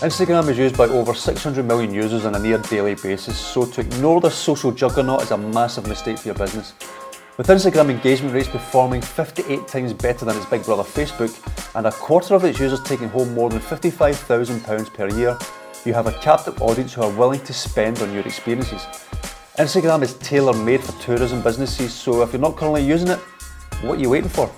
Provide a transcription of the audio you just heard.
Instagram is used by over 600 million users on a near daily basis, so to ignore this social juggernaut is a massive mistake for your business. With Instagram engagement rates performing 58 times better than its big brother Facebook, and a quarter of its users taking home more than £55,000 per year, you have a captive audience who are willing to spend on your experiences. Instagram is tailor made for tourism businesses, so if you're not currently using it, what are you waiting for?